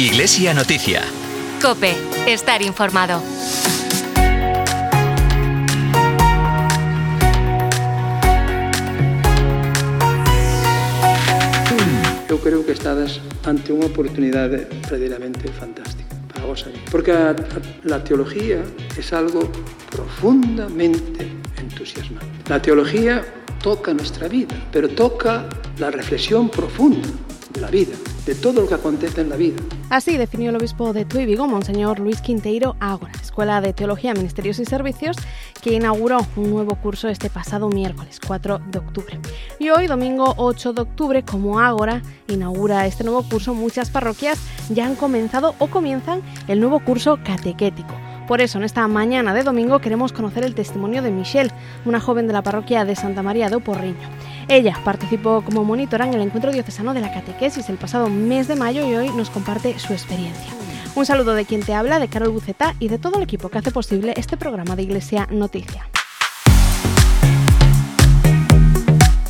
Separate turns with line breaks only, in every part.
Iglesia Noticia.
Cope, estar informado.
Eu creo que estades ante unha oportunidade verdadeiramente fantástica para vos. Porque a, a, la teología es algo profundamente entusiasmante. La teología toca nuestra vida, pero toca la reflexión profunda de la vida, de todo lo que acontece en la vida.
Así definió el obispo de Tui Vigo, Monseñor Luis Quinteiro Ágora, Escuela de Teología, Ministerios y Servicios, que inauguró un nuevo curso este pasado miércoles 4 de octubre. Y hoy, domingo 8 de octubre, como Ágora inaugura este nuevo curso, muchas parroquias ya han comenzado o comienzan el nuevo curso catequético. Por eso, en esta mañana de domingo queremos conocer el testimonio de Michelle, una joven de la parroquia de Santa María de Oporriño. Ella participó como monitora en el encuentro diocesano de la catequesis el pasado mes de mayo y hoy nos comparte su experiencia. Un saludo de quien te habla, de Carol Buceta y de todo el equipo que hace posible este programa de Iglesia Noticia.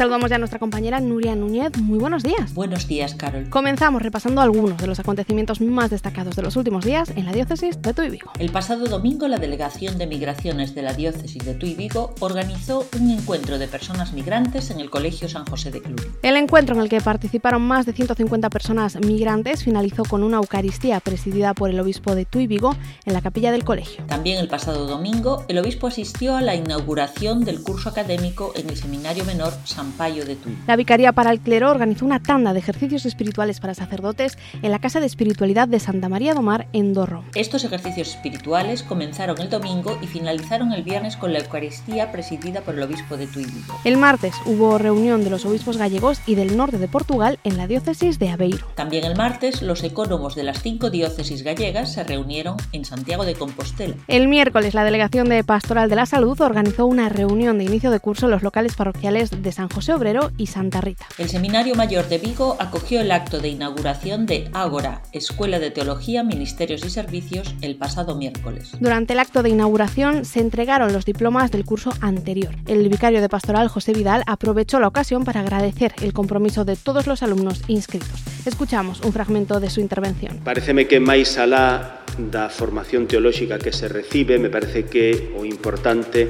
Saludamos ya a nuestra compañera Nuria Núñez. Muy buenos días.
Buenos días, Carol.
Comenzamos repasando algunos de los acontecimientos más destacados de los últimos días en la diócesis de Tuy Vigo.
El pasado domingo, la Delegación de Migraciones de la diócesis de Tuy Vigo organizó un encuentro de personas migrantes en el Colegio San José de Cluny.
El encuentro en el que participaron más de 150 personas migrantes finalizó con una Eucaristía presidida por el obispo de Tuy Vigo en la capilla del colegio.
También el pasado domingo, el obispo asistió a la inauguración del curso académico en el Seminario Menor San De.
La Vicaría para el Clero organizó una tanda de ejercicios espirituales para sacerdotes en la Casa de Espiritualidad de Santa María do Mar en Dorro.
Estos ejercicios espirituales comenzaron el domingo y finalizaron el viernes con la Eucaristía presidida por el obispo de Vigo.
El martes hubo reunión de los obispos gallegos y del norte de Portugal en la diócesis de Aveiro.
También el martes los ecónomos de las cinco diócesis gallegas se reunieron en Santiago de Compostela.
El miércoles la Delegación de Pastoral de la Salud organizó una reunión de inicio de curso en los locales parroquiales de San José Obrero y Santa Rita.
El Seminario Mayor de Vigo acogió el acto de inauguración de Ágora, Escuela de Teología, Ministerios y Servicios, el pasado miércoles.
Durante el acto de inauguración se entregaron los diplomas del curso anterior. El vicario de pastoral José Vidal aprovechó la ocasión para agradecer el compromiso de todos los alumnos inscritos. Escuchamos un fragmento de su intervención.
Pareceme que máis alá da formación teolóxica que se recibe, me parece que o importante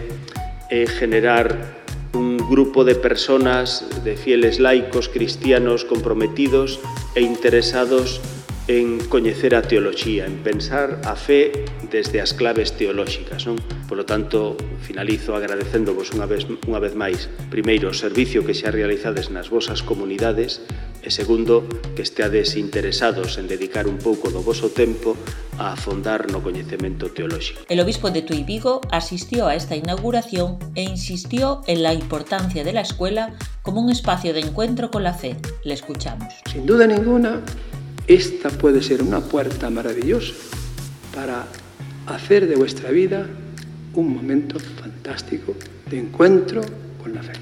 é generar un grupo de personas, de fieles laicos, cristianos comprometidos e interesados en coñecer a teoloxía, en pensar a fe desde as claves teolóxicas, non? Por lo tanto, finalizo agradecéndovos unha vez unha vez máis, primeiro, o servicio que xa realizades nas vosas comunidades e segundo, que esteades interesados en dedicar un pouco do voso tempo a afondar no coñecemento teolóxico.
El obispo de Tui Vigo asistió a esta inauguración e insistió en la importancia de la escuela como un espacio de encuentro con la fe. Le escuchamos.
Sin duda ninguna, esta puede ser una puerta maravillosa para hacer de vuestra vida un momento fantástico de encuentro con la fe.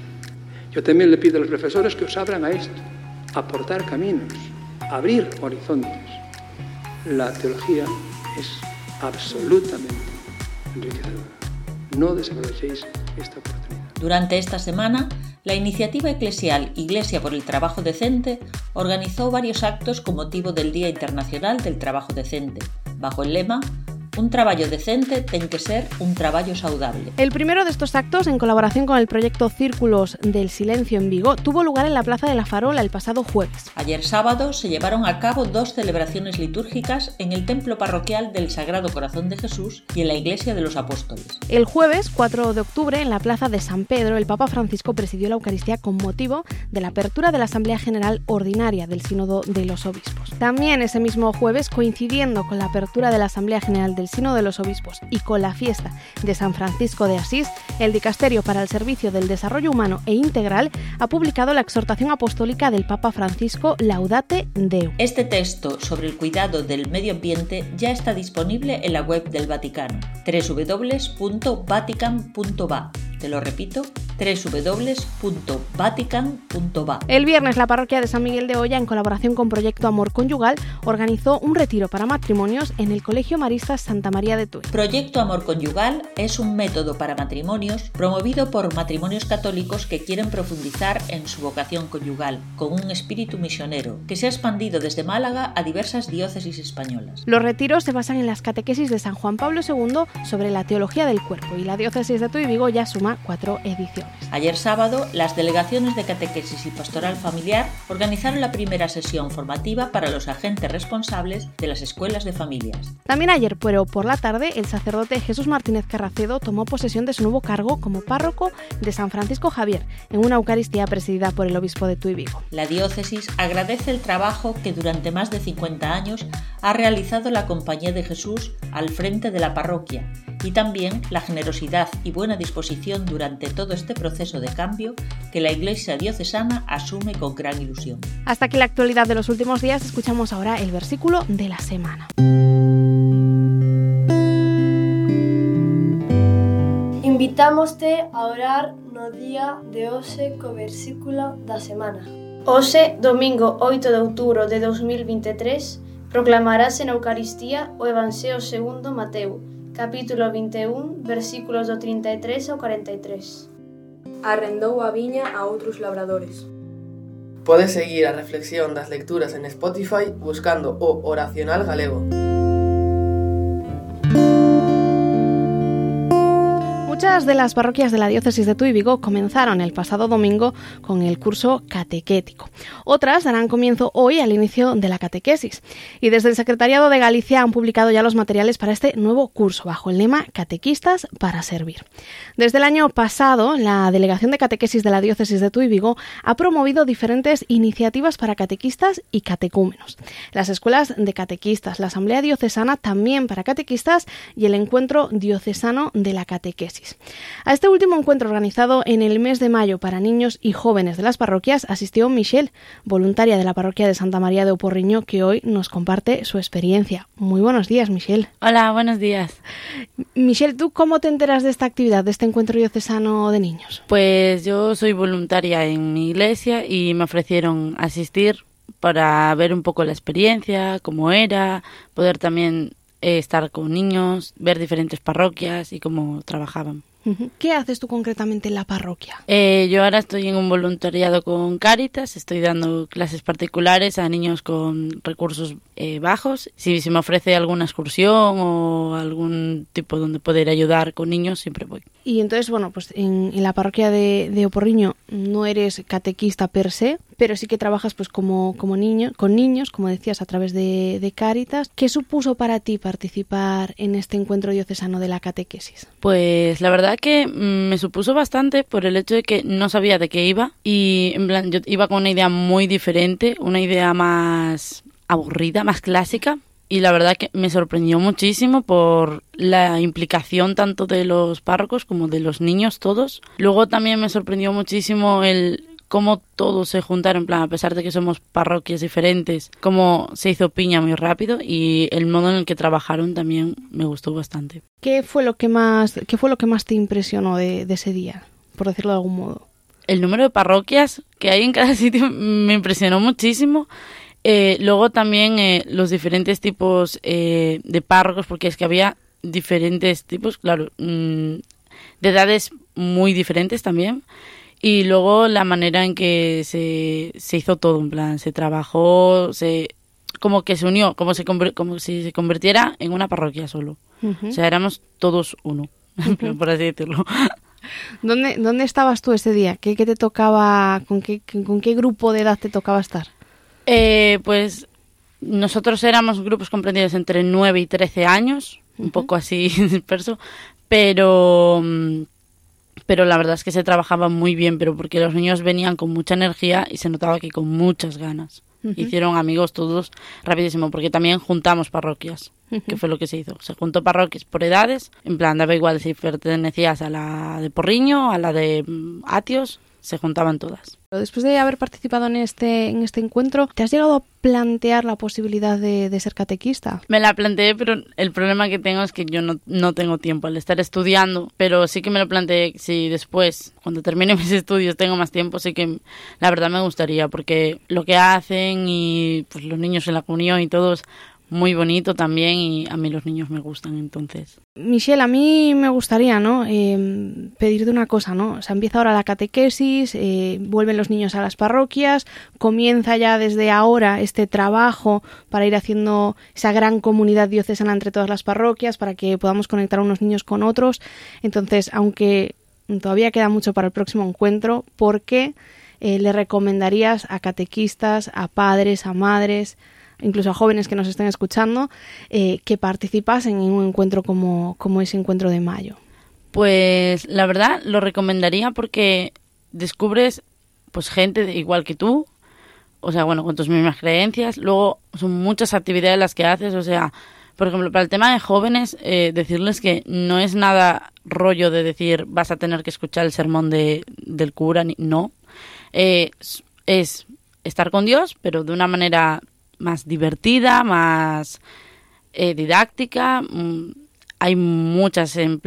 Yo también le pido a los profesores que os abran a esto, aportar caminos, abrir horizontes. La teología es absolutamente enriquecedora. No desaprovechéis esta oportunidad.
Durante esta semana, la iniciativa eclesial Iglesia por el Trabajo Decente organizó varios actos con motivo del Día Internacional del Trabajo Decente, bajo el lema Un traballo decente ten que ser un traballo saudable.
El primero de estos actos, en colaboración con el proyecto Círculos del Silencio en Vigo, tuvo lugar en la Plaza de la Farola el pasado jueves.
Ayer sábado se llevaron a cabo dos celebraciones litúrgicas en el templo parroquial del Sagrado Corazón de Jesús y en la Iglesia de los Apóstoles.
El jueves 4 de octubre, en la Plaza de San Pedro, el Papa Francisco presidió la Eucaristía con motivo de la apertura de la Asamblea General Ordinaria del Sínodo de los Obispos. También ese mismo jueves, coincidiendo con la apertura de la Asamblea General del Sínodo de los Obispos y con la fiesta de San Francisco de Asís, el Dicasterio para el Servicio del Desarrollo Humano e Integral ha publicado la exhortación apostólica del Papa Francisco Laudate Deo.
Este texto sobre el cuidado del medio ambiente ya está disponible en la web del Vaticano, www.vatican.va Te lo repito, www.vatican.va.
El viernes la parroquia de San Miguel de Olla, en colaboración con Proyecto Amor Conyugal, organizó un retiro para matrimonios en el Colegio Maristas Santa María de Tui.
Proyecto Amor Conyugal es un método para matrimonios promovido por matrimonios católicos que quieren profundizar en su vocación conyugal, con un espíritu misionero, que se ha expandido desde Málaga a diversas diócesis españolas.
Los retiros se basan en las catequesis de San Juan Pablo II sobre la teología del cuerpo y la diócesis de Tui Vigo ya suma cuatro ediciones.
Ayer sábado, las delegaciones de catequesis y pastoral familiar organizaron la primera sesión formativa para los agentes responsables de las escuelas de familias.
También ayer, pero por la tarde, el sacerdote Jesús Martínez Carracedo tomó posesión de su nuevo cargo como párroco de San Francisco Javier, en una Eucaristía presidida por el obispo de Tuy Vigo.
La diócesis agradece el trabajo que durante más de 50 años ha realizado la Compañía de Jesús al frente de la parroquia y también la generosidad y buena disposición durante todo este proceso de cambio que la Iglesia diocesana asume con gran ilusión.
Hasta aquí la actualidad de los últimos días, escuchamos ahora el versículo de la semana.
Invitámoste a orar no día de hoxe co versículo da semana. Hoxe, domingo 8 de outubro de 2023, proclamarase na Eucaristía o Evangelio segundo Mateu, capítulo 21, versículos do 33 ao 43.
Arrendou a viña a outros labradores.
Podes seguir a reflexión das lecturas en Spotify buscando o Oracional Galego.
Muchas de las parroquias de la diócesis de Tuy Vigo comenzaron el pasado domingo con el curso catequético. Otras darán comienzo hoy al inicio de la catequesis. Y desde el Secretariado de Galicia han publicado ya los materiales para este nuevo curso bajo el lema Catequistas para servir. Desde el año pasado, la Delegación de Catequesis de la diócesis de Tuy Vigo ha promovido diferentes iniciativas para catequistas y catecúmenos. Las escuelas de catequistas, la Asamblea Diocesana también para catequistas y el Encuentro Diocesano de la Catequesis. A este último encuentro organizado en el mes de mayo para niños y jóvenes de las parroquias asistió Michelle, voluntaria de la parroquia de Santa María de Oporriño, que hoy nos comparte su experiencia. Muy buenos días, Michelle.
Hola, buenos días.
Michelle, ¿tú cómo te enteras de esta actividad, de este encuentro diocesano de niños?
Pues yo soy voluntaria en mi iglesia y me ofrecieron asistir para ver un poco la experiencia, cómo era, poder también eh, estar con niños, ver diferentes parroquias y cómo trabajaban.
¿Qué haces tú concretamente en la parroquia?
Eh, yo ahora estoy en un voluntariado con Cáritas, estoy dando clases particulares a niños con recursos eh, bajos. Si, si me ofrece alguna excursión o algún tipo donde poder ayudar con niños, siempre voy.
Y entonces, bueno, pues en, en la parroquia de, de, Oporriño no eres catequista per se, pero sí que trabajas pues como, como niño, con niños, como decías, a través de, de Cáritas. ¿Qué supuso para ti participar en este encuentro diocesano de la catequesis?
Pues la verdad que me supuso bastante por el hecho de que no sabía de qué iba y en plan yo iba con una idea muy diferente, una idea más aburrida, más clásica y la verdad que me sorprendió muchísimo por la implicación tanto de los párrocos como de los niños todos. Luego también me sorprendió muchísimo el cómo todos se juntaron, en plan, a pesar de que somos parroquias diferentes, cómo se hizo piña muy rápido y el modo en el que trabajaron también me gustó bastante.
¿Qué fue lo que más, qué fue lo que más te impresionó de, de ese día, por decirlo de algún modo?
El número de parroquias que hay en cada sitio me impresionó muchísimo. Eh, luego también eh, los diferentes tipos eh, de párrocos, porque es que había diferentes tipos, claro, mmm, de edades muy diferentes también. Y luego la manera en que se, se hizo todo, en plan, se trabajó, se como que se unió, como, se, como si se convirtiera en una parroquia solo. Uh -huh. O sea, éramos todos uno, uh -huh. por así decirlo.
¿Dónde, ¿Dónde estabas tú ese día? ¿Qué, qué te tocaba, con qué, con qué grupo de edad te tocaba estar?
Eh, pues nosotros éramos grupos comprendidos entre 9 y 13 años, un uh -huh. poco así disperso, pero pero la verdad es que se trabajaba muy bien, pero porque los niños venían con mucha energía y se notaba que con muchas ganas. Uh -huh. Hicieron amigos todos rapidísimo, porque también juntamos parroquias, uh -huh. que fue lo que se hizo. Se juntó parroquias por edades, en plan, daba igual si pertenecías a la de Porriño, a la de Atios, se juntaban todas.
Después de haber participado en este, en este encuentro, ¿te has llegado a plantear la posibilidad de, ser catequista?
Me la planteé, pero el problema que tengo es que yo no, no, tengo tiempo al estar estudiando, pero sí que me lo planteé si después, cuando termine mis estudios, tengo más tiempo, sí que la verdad me gustaría, porque lo que hacen y pues los niños en la comunión y todos muy bonito también y a mí los niños me gustan entonces.
Michelle, a mí me gustaría, ¿no? Eh, pedirte una cosa, ¿no? O empieza ahora la catequesis, eh, vuelven los niños a las parroquias, comienza ya desde ahora este trabajo para ir haciendo esa gran comunidad diocesana entre todas las parroquias, para que podamos conectar a unos niños con otros. Entonces, aunque todavía queda mucho para el próximo encuentro, ¿por qué eh, le recomendarías a catequistas, a padres, a madres, incluso a jóvenes que nos estén escuchando, eh, que participasen en un encuentro como, como ese encuentro de mayo?
Pues la verdad lo recomendaría porque descubres pues gente igual que tú, o sea, bueno, con tus mismas creencias, luego son muchas actividades las que haces, o sea, por ejemplo, para el tema de jóvenes, eh, decirles que no es nada rollo de decir vas a tener que escuchar el sermón de, del cura, ni, no, eh, es estar con Dios, pero de una manera más divertida, más eh, didáctica. Mm, hay muchas en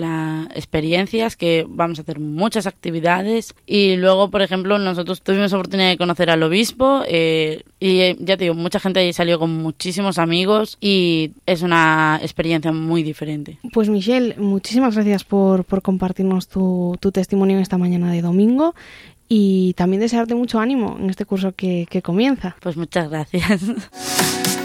experiencias que vamos a hacer muchas actividades. Y luego por ejemplo nosotros tuvimos oportunidad de conocer al obispo eh, y eh, ya te digo mucha gente ahí salió con muchísimos amigos y es una experiencia muy diferente.
Pues Michelle muchísimas gracias por, por compartirnos tu, tu testimonio esta mañana de domingo y también desearte mucho ánimo en este curso que, que comienza.
Pues muchas gracias.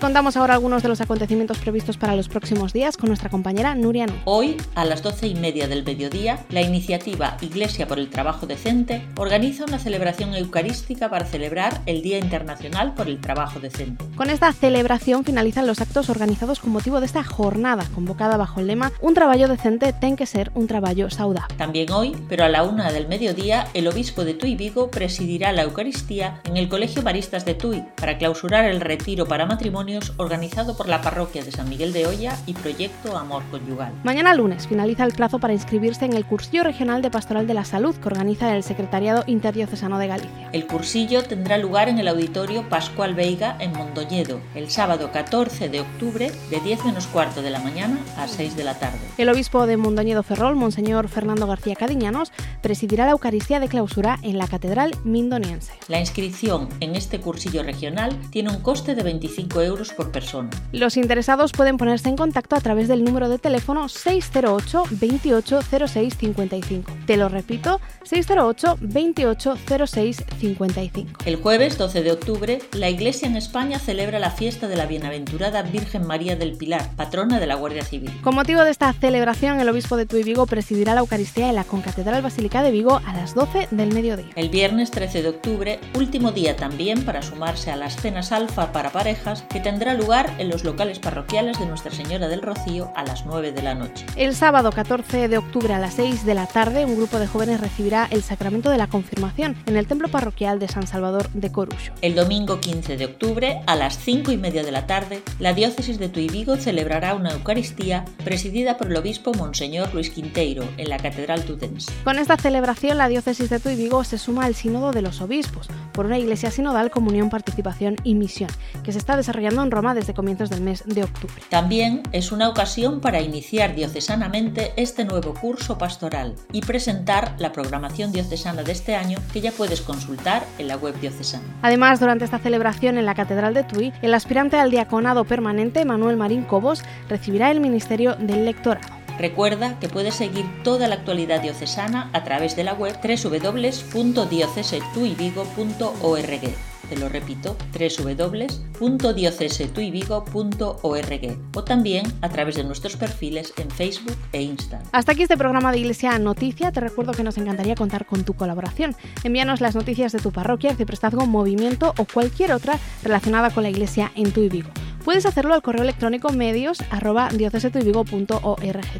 contamos ahora algunos de los acontecimientos previstos para los próximos días con nuestra compañera Nuria.
Hoy, a las doce y media del mediodía, la iniciativa Iglesia por el Trabajo Decente organiza una celebración eucarística para celebrar el Día Internacional por el Trabajo Decente.
Con esta celebración finalizan los actos organizados con motivo de esta jornada, convocada bajo el lema Un trabajo decente ten que ser un trabajo sauda.
También hoy, pero a la una del mediodía, el obispo de Tui Vigo presidirá la Eucaristía en el Colegio Maristas de Tui para clausurar el retiro para matrimonio organizado por la parroquia de San Miguel de Olla y Proyecto Amor Conyugal.
Mañana lunes finaliza el plazo para inscribirse en el cursillo regional de Pastoral de la Salud que organiza el Secretariado Interdiocesano de Galicia.
El cursillo tendrá lugar en el Auditorio Pascual Veiga en Mondoñedo el sábado 14 de octubre de 10 menos cuarto de la mañana a 6 de la tarde.
El obispo de Mondoñedo Ferrol, Monseñor Fernando García Cadiñanos, presidirá la Eucaristía de clausura en la Catedral Mindoniense.
La inscripción en este cursillo regional tiene un coste de 25 euros euros por persona.
Los interesados pueden ponerse en contacto a través del número de teléfono 608 28 06 55. Te lo repito, 608 28 06 55.
El jueves 12 de octubre, la Iglesia en España celebra la fiesta de la Bienaventurada Virgen María del Pilar, patrona de la Guardia Civil.
Con motivo de esta celebración, el obispo de Tuy Vigo presidirá la Eucaristía en la Concatedral Basílica de Vigo a las 12 del mediodía.
El viernes 13 de octubre, último día también para sumarse a las cenas alfa para parejas que tendrá lugar en los locales parroquiales de Nuestra Señora del Rocío a las 9 de la noche.
El sábado 14 de octubre a las 6 de la tarde, un grupo de jóvenes recibirá el sacramento de la confirmación en el templo parroquial de San Salvador de Corucho.
El domingo 15 de octubre a las 5 y media de la tarde, la diócesis de Tuibigo celebrará una Eucaristía presidida por el obispo Monseñor Luis Quinteiro en la Catedral Tudense.
Con esta celebración, la diócesis de Tuibigo se suma al Sínodo de los Obispos por una iglesia sinodal, comunión, participación y misión, que se está desarrollando en Roma desde comienzos del mes de octubre.
También es una ocasión para iniciar diocesanamente este nuevo curso pastoral y presentar la programación diocesana de este año que ya puedes consultar en la web diocesana.
Además, durante esta celebración en la Catedral de Tui, el aspirante al diaconado permanente Manuel Marín Cobos recibirá el ministerio del lectorado.
Recuerda que puedes seguir toda la actualidad diocesana a través de la web www.diocesetuivigo.org te lo repito, www.diocesetuivigo.org o también a través de nuestros perfiles en Facebook e Instagram.
Hasta aquí este programa de Iglesia Noticia. Te recuerdo que nos encantaría contar con tu colaboración. Envíanos las noticias de tu parroquia, arciprestazgo, movimiento o cualquier otra relacionada con la Iglesia en tu Vigo. Puedes hacerlo al correo electrónico medios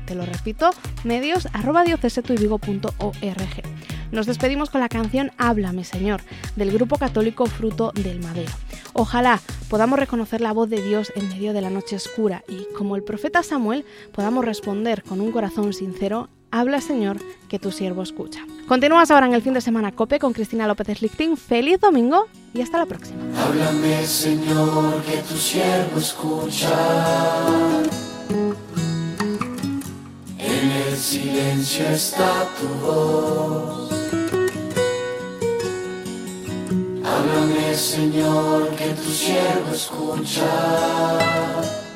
Te lo repito, medios arroba nos despedimos con la canción Háblame, Señor, del grupo católico Fruto del Madero. Ojalá podamos reconocer la voz de Dios en medio de la noche oscura y, como el profeta Samuel, podamos responder con un corazón sincero, habla Señor, que tu siervo escucha. Continúas ahora en el fin de semana COPE con Cristina López Slichting. Feliz domingo y hasta la próxima.
Háblame Señor, que tu siervo escucha. En el silencio está tu voz. Háblame Señor, que tu siervo escucha.